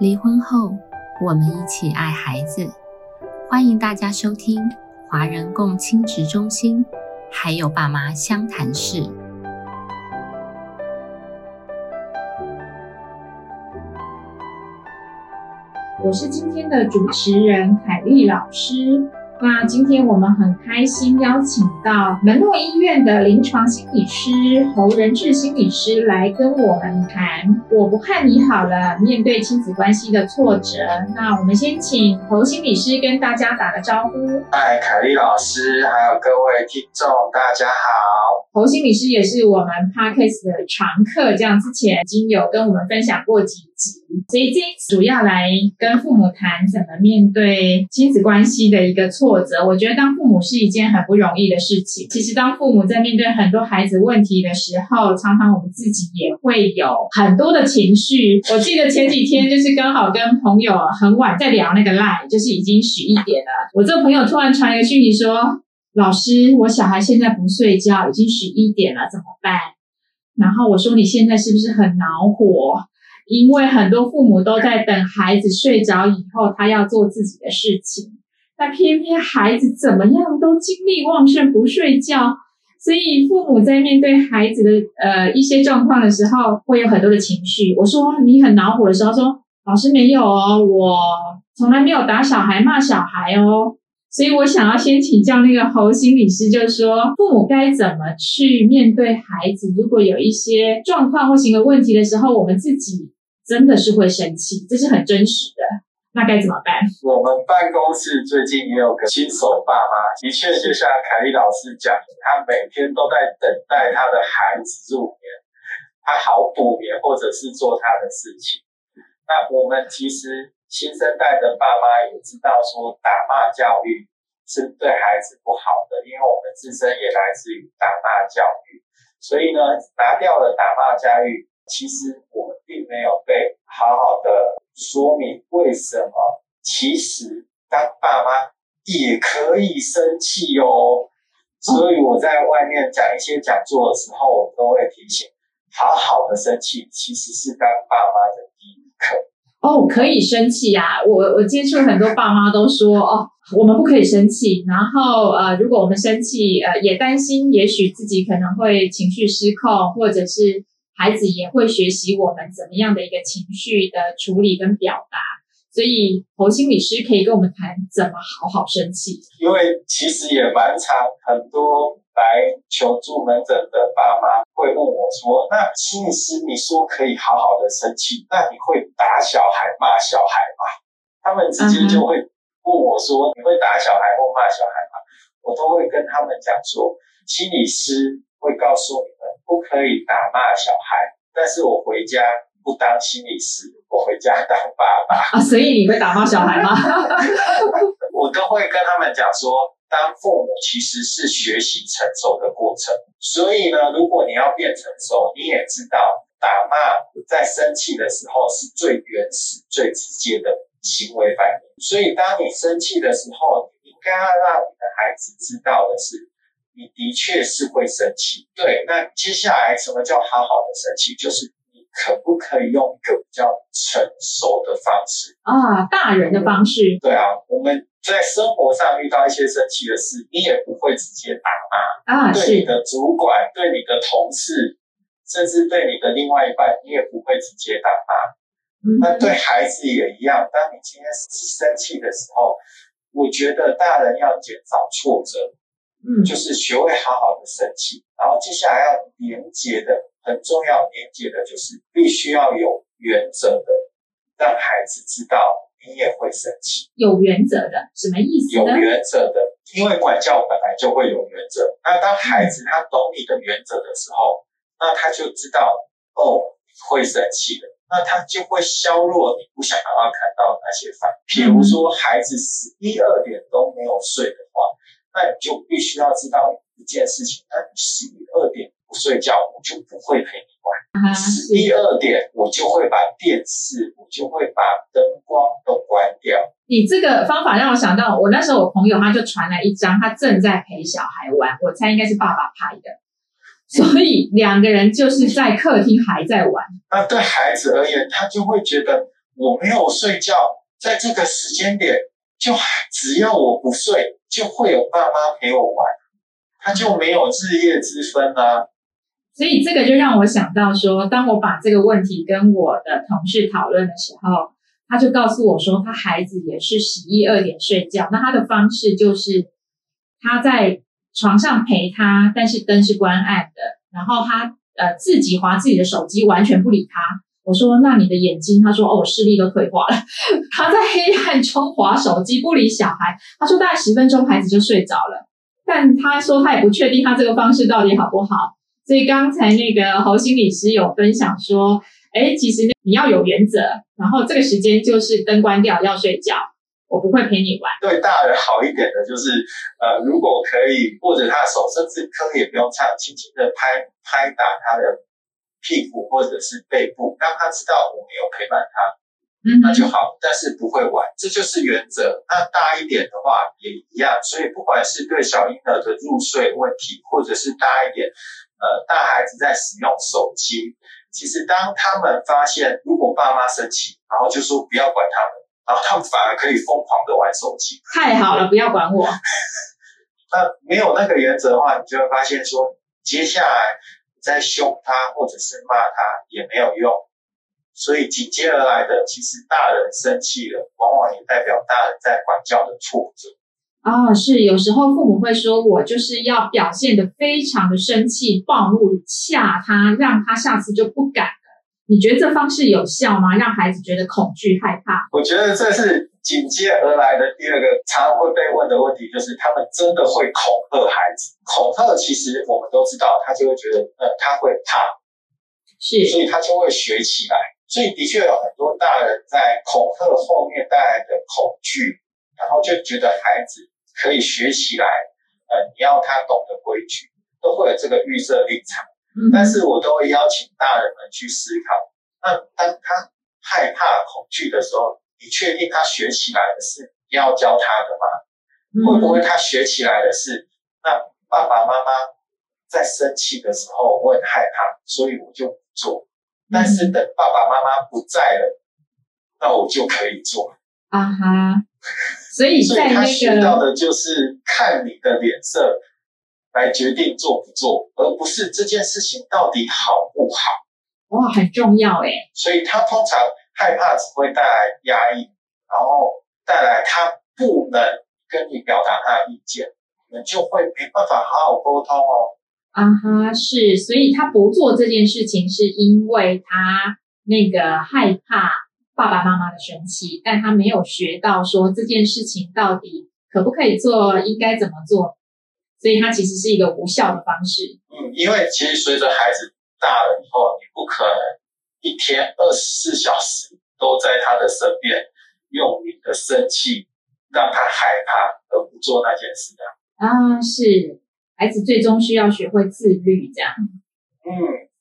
离婚后，我们一起爱孩子。欢迎大家收听华人共亲职中心，还有爸妈相谈室。我是今天的主持人凯丽老师。那今天我们很开心邀请到门诺医院的临床心理师侯仁志心理师来跟我们谈“我不看你好了”，面对亲子关系的挫折。那我们先请侯心理师跟大家打个招呼。嗨，凯丽老师，还有各位听众，大家好。侯心理师也是我们 podcast 的常客，这样之前已经有跟我们分享过几集，所以这一主要来跟父母谈怎么面对亲子关系的一个挫。折，我觉得当父母是一件很不容易的事情。其实，当父母在面对很多孩子问题的时候，常常我们自己也会有很多的情绪。我记得前几天就是刚好跟朋友很晚在聊那个 line，就是已经十一点了。我这朋友突然传一个讯息说：“老师，我小孩现在不睡觉，已经十一点了，怎么办？”然后我说：“你现在是不是很恼火？因为很多父母都在等孩子睡着以后，他要做自己的事情。”但偏偏孩子怎么样都精力旺盛，不睡觉，所以父母在面对孩子的呃一些状况的时候，会有很多的情绪。我说你很恼火的时候，说老师没有哦，我从来没有打小孩、骂小孩哦。所以我想要先请教那个侯心理师，就是说父母该怎么去面对孩子，如果有一些状况或行为问题的时候，我们自己真的是会生气，这是很真实的。那该怎么办？我们办公室最近也有个新手爸妈，的确就像凯丽老师讲，他每天都在等待他的孩子入眠，他好补眠或者是做他的事情。那我们其实新生代的爸妈也知道，说打骂教育是对孩子不好的，因为我们自身也来自于打骂教育，所以呢，拿掉了打骂教育，其实我们并没有被好好的。说明为什么？其实当爸妈也可以生气哦。所以我在外面讲一些讲座的时候，我都会提醒：好好的生气，其实是当爸妈的第一课。哦，可以生气呀！我我接触很多爸妈都说：哦，我们不可以生气。然后呃，如果我们生气，呃，也担心，也许自己可能会情绪失控，或者是。孩子也会学习我们怎么样的一个情绪的处理跟表达，所以侯心理师可以跟我们谈怎么好好生气。因为其实也蛮常，很多来求助门诊的爸妈会问我说：“那心理师，你说可以好好的生气，那你会打小孩、骂小孩吗？”他们直接就会问我说：“你会打小孩或骂小孩吗？”我都会跟他们讲说，心理师会告诉你们。不可以打骂小孩，但是我回家不当心理师，我回家当爸爸啊。所以你会打骂小孩吗？我都会跟他们讲说，当父母其实是学习成熟的过程。所以呢，如果你要变成熟，你也知道打骂在生气的时候是最原始、最直接的行为反应。所以当你生气的时候，你应该要让你的孩子知道的是。你的确是会生气，对。那接下来什么叫好好的生气？就是你可不可以用一个比较成熟的方式啊，大人的方式。对啊，我们在生活上遇到一些生气的事，你也不会直接打骂啊，对你的主管、对你的同事，甚至对你的另外一半，你也不会直接打骂。那对孩子也一样，当你今天生气的时候，我觉得大人要减少挫折。嗯，就是学会好好的生气，然后接下来要连接的很重要，连接的就是必须要有原则的，让孩子知道你也会生气。有原则的什么意思？有原则的，因为管教本来就会有原则。那当孩子他懂你的原则的时候，那他就知道哦会生气的，那他就会削弱你不想要看到那些反应。比如说孩子十一二点都没有睡的话。那你就必须要知道一件事情，那你十一二点不睡觉，我就不会陪你玩。十一二点，我就会把电视，我就会把灯光都关掉。你这个方法让我想到，我那时候我朋友他就传来一张，他正在陪小孩玩，我猜应该是爸爸拍的，所以两个人就是在客厅还在玩。那对孩子而言，他就会觉得我没有睡觉，在这个时间点，就只要我不睡，就会有爸妈陪我玩，他就没有日夜之分啊。所以这个就让我想到说，当我把这个问题跟我的同事讨论的时候，他就告诉我说，他孩子也是十一二点睡觉，那他的方式就是他在床上陪他，但是灯是关暗的，然后他呃自己划自己的手机，完全不理他。我说，那你的眼睛？他说，哦，我视力都退化了。他在黑暗中划手机，不理小孩。他说，大概十分钟，孩子就睡着了。但他说，他也不确定他这个方式到底好不好。所以刚才那个侯心理师有分享说，哎，其实你要有原则，然后这个时间就是灯关掉要睡觉，我不会陪你玩。对大人好一点的就是，呃，如果可以握着他的手，甚至可以不用唱，轻轻的拍拍打他的。屁股或者是背部，让他知道我没有陪伴他，那就好。但是不会玩，这就是原则。那大一点的话也一样。所以不管是对小婴儿的入睡问题，或者是大一点，呃，大孩子在使用手机，其实当他们发现如果爸妈生气，然后就说不要管他们，然后他们反而可以疯狂的玩手机。太好了，不要管我。那没有那个原则的话，你就会发现说，接下来。在凶他或者是骂他也没有用，所以紧接而来的，其实大人生气了，往往也代表大人在管教的挫折。哦，是有时候父母会说，我就是要表现的非常的生气、暴怒，吓他，让他下次就不敢了。你觉得这方式有效吗？让孩子觉得恐惧、害怕？我觉得这是。紧接而来的第二个常会被问的问题就是，他们真的会恐吓孩子？恐吓其实我们都知道，他就会觉得，呃，他会怕，是，所以他就会学起来。所以的确有很多大人在恐吓后面带来的恐惧，然后就觉得孩子可以学起来。呃，你要他懂得规矩，都会有这个预设立场。但是我都会邀请大人们去思考，那当他害怕、恐惧的时候。你确定他学起来的是你要教他的吗？会不会他学起来的是那爸爸妈妈在生气的时候我很害怕，所以我就不做。但是等爸爸妈妈不在了，那我就可以做。啊哈，所以所以他学到的就是看你的脸色来决定做不做，而不是这件事情到底好不好。哇，很重要哎。所以他通常。害怕只会带来压抑，然后带来他不能跟你表达他的意见，你们就会没办法好好沟通哦。啊哈，是，所以他不做这件事情，是因为他那个害怕爸爸妈妈的生气，但他没有学到说这件事情到底可不可以做，应该怎么做，所以他其实是一个无效的方式。嗯，因为其实随着孩子大了以后，你不可能。一天二十四小时都在他的身边，用你的生气让他害怕，而不做那件事的啊，是孩子最终需要学会自律，这样。嗯，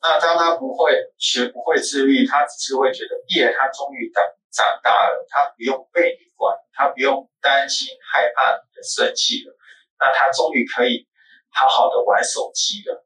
那当他不会学不会自律，他只是会觉得，耶，他终于长长大了，他不用被你管，他不用担心害怕你的生气了，那他终于可以好好的玩手机了，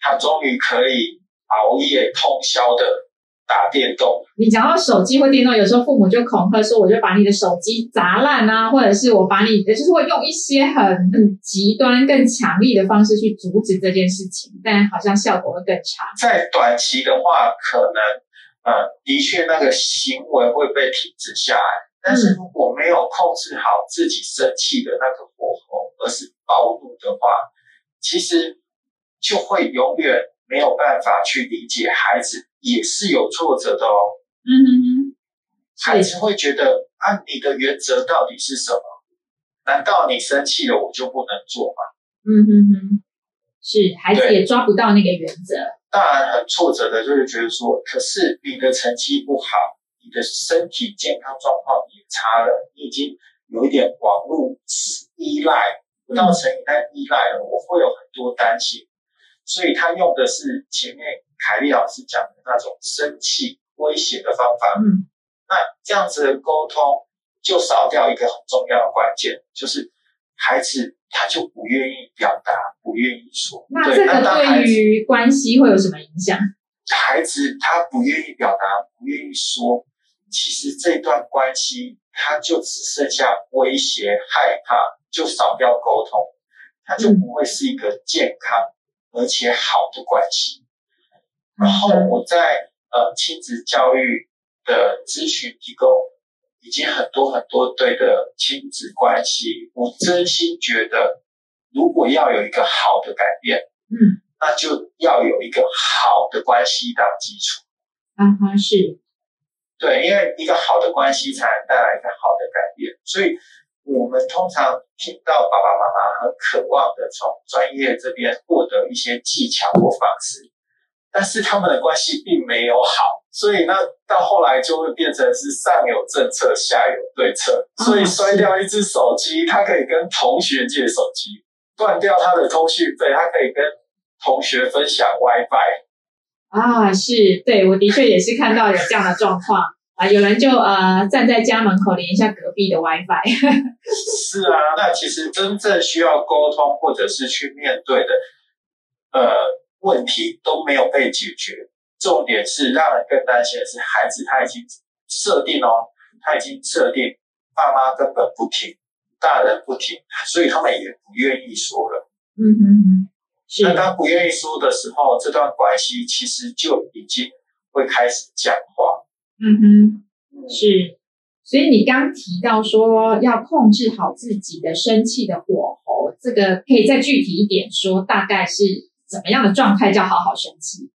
他终于可以熬夜通宵的。打电动，你讲到手机或电动，有时候父母就恐吓说，我就把你的手机砸烂啊，或者是我把你，就是会用一些很很极端、更强力的方式去阻止这件事情，但好像效果会更差。在短期的话，可能呃，的确那个行为会被停止下来，但是如果没有控制好自己生气的那个火候，而是暴怒的话，其实就会永远没有办法去理解孩子。也是有挫折的哦。嗯哼哼，孩子会觉得啊，你的原则到底是什么？难道你生气了我就不能做吗？嗯哼哼，是孩子也抓不到那个原则。当然很挫折的，就是觉得说，可是你的成绩不好，你的身体健康状况也差了，你已经有一点网络依赖，不到成瘾但依赖了，我会有很多担心。所以他用的是前面凯丽老师讲的那种生气威胁的方法。嗯，那这样子的沟通就少掉一个很重要的关键，就是孩子他就不愿意表达，不愿意说。那这个对于关系会有什么影响？孩子他不愿意表达，不愿意说，其实这段关系他就只剩下威胁、害怕，就少掉沟通，他就不会是一个健康而且好的关系。然后我在呃亲子教育的咨询提供，以及很多很多对的亲子关系，我真心觉得，如果要有一个好的改变，嗯，那就要有一个好的关系当基础。啊哈，是，对，因为一个好的关系才能带来一个好的改变，所以我们通常听到爸爸妈妈很渴望的从专业这边获得一些技巧或方式。但是他们的关系并没有好，所以那到后来就会变成是上有政策，下有对策。所以摔掉一只手机，他可以跟同学借手机；断掉他的通讯费，他可以跟同学分享 WiFi。啊，是对，我的确也是看到有这样的状况啊，有人就呃站在家门口连一下隔壁的 WiFi。是啊，那其实真正需要沟通或者是去面对的，呃。问题都没有被解决，重点是让人更担心的是，孩子他已经设定哦，他已经设定，爸妈根本不听，大人不听，所以他们也不愿意说了。嗯嗯嗯，那当不愿意说的时候，这段关系其实就已经会开始僵化。嗯哼，是。所以你刚提到说要控制好自己的生气的火候，这个可以再具体一点说，大概是。怎么样的状态叫好好生气？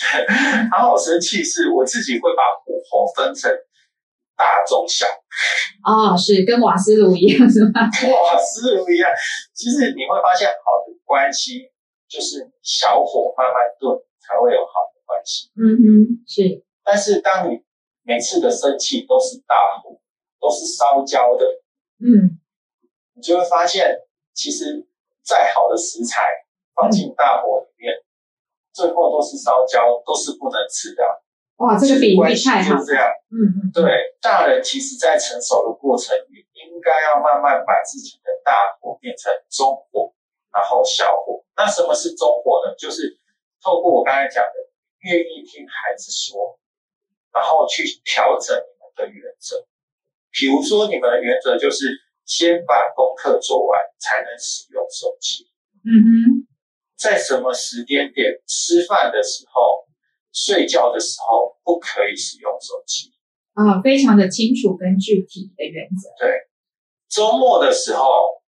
好好生气是我自己会把火候分成大、中、小。哦，是跟瓦斯炉一样是吗？瓦斯炉一样。其实你会发现，好的关系就是小火慢慢炖才会有好的关系。嗯哼，是。但是当你每次的生气都是大火，都是烧焦的，嗯，你就会发现，其实再好的食材。放进大火里面，最后都是烧焦，都是不能吃的。哇，这个比喻太好。就是这样。嗯嗯。对，大人其实在成熟的过程里，应该要慢慢把自己的大火变成中火，然后小火。那什么是中火呢？就是透过我刚才讲的，愿意听孩子说，然后去调整你们的原则。比如说，你们的原则就是先把功课做完，才能使用手机。嗯哼。在什么时间点吃饭的时候、睡觉的时候不可以使用手机？啊，非常的清楚跟具体的原则。对，周末的时候，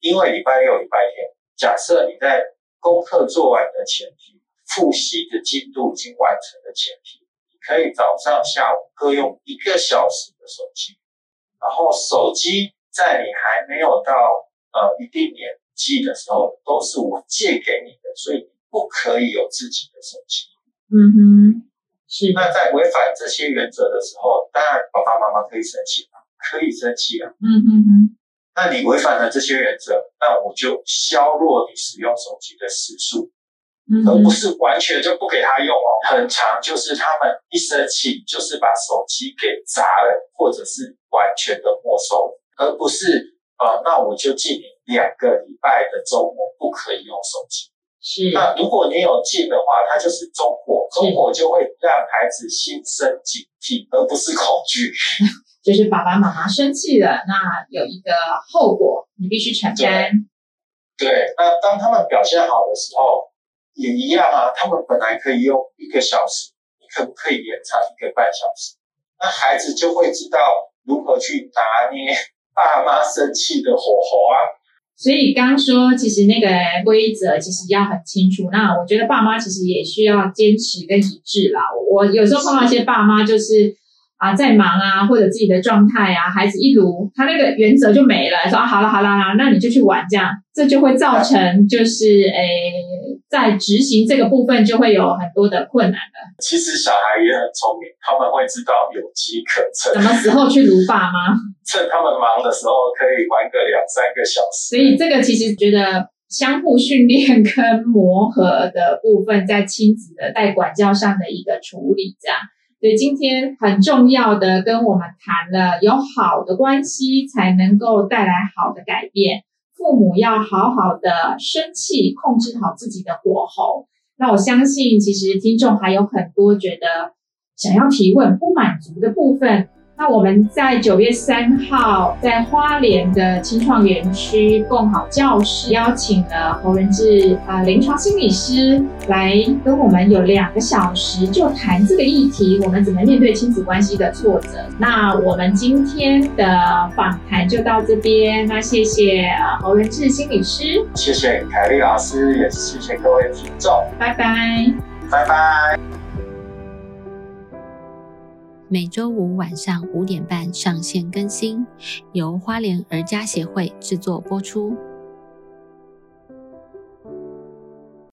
因为礼拜六、礼拜天，假设你在功课做完的前提、复习的进度已经完成的前提，你可以早上、下午各用一个小时的手机，然后手机在你还没有到呃一定年。机的时候都是我借给你的，所以你不可以有自己的手机。嗯哼，是。那在违反这些原则的时候，当然爸爸妈妈可以生气吗？可以生气啊。嗯哼哼。那你违反了这些原则，那我就削弱你使用手机的时数，而不是完全就不给他用哦。很长就是他们一生气就是把手机给砸了，或者是完全的没收，而不是啊，那我就记你。两个礼拜的周末不可以用手机。是。那如果你有禁的话，它就是中火，中火就会让孩子心生警惕，而不是恐惧。就是爸爸妈妈生气了，那有一个后果，你必须承担。对。那当他们表现好的时候，也一样啊。他们本来可以用一个小时，你可不可以延长一个半小时？那孩子就会知道如何去拿捏爸妈生气的火候啊。所以刚说，其实那个规则其实要很清楚。那我觉得爸妈其实也需要坚持跟一致啦。我有时候碰到一些爸妈，就是啊在忙啊，或者自己的状态啊，孩子一撸，他那个原则就没了，说啊好了好了，那你就去玩这样，这就会造成就是诶。在执行这个部分就会有很多的困难了。其实小孩也很聪明，他们会知道有机可乘。什么时候去撸爸妈？趁他们忙的时候可以玩个两三个小时。所以这个其实觉得相互训练跟磨合的部分，在亲子的在管教上的一个处理，这样。所以今天很重要的跟我们谈了，有好的关系才能够带来好的改变。父母要好好的生气，控制好自己的火候。那我相信，其实听众还有很多觉得想要提问不满足的部分，那我们在九月三号在花莲的青创园区共好教室邀请了侯仁志啊临床心理师来跟我们有两个小时就谈这个议题，我们怎么面对亲子关系的挫折。那我们今天的访谈就到这边，那谢谢啊侯仁志心理师，谢谢凯丽老师，也谢谢各位听众，拜拜，拜拜。每周五晚上五点半上线更新，由花莲儿家协会制作播出。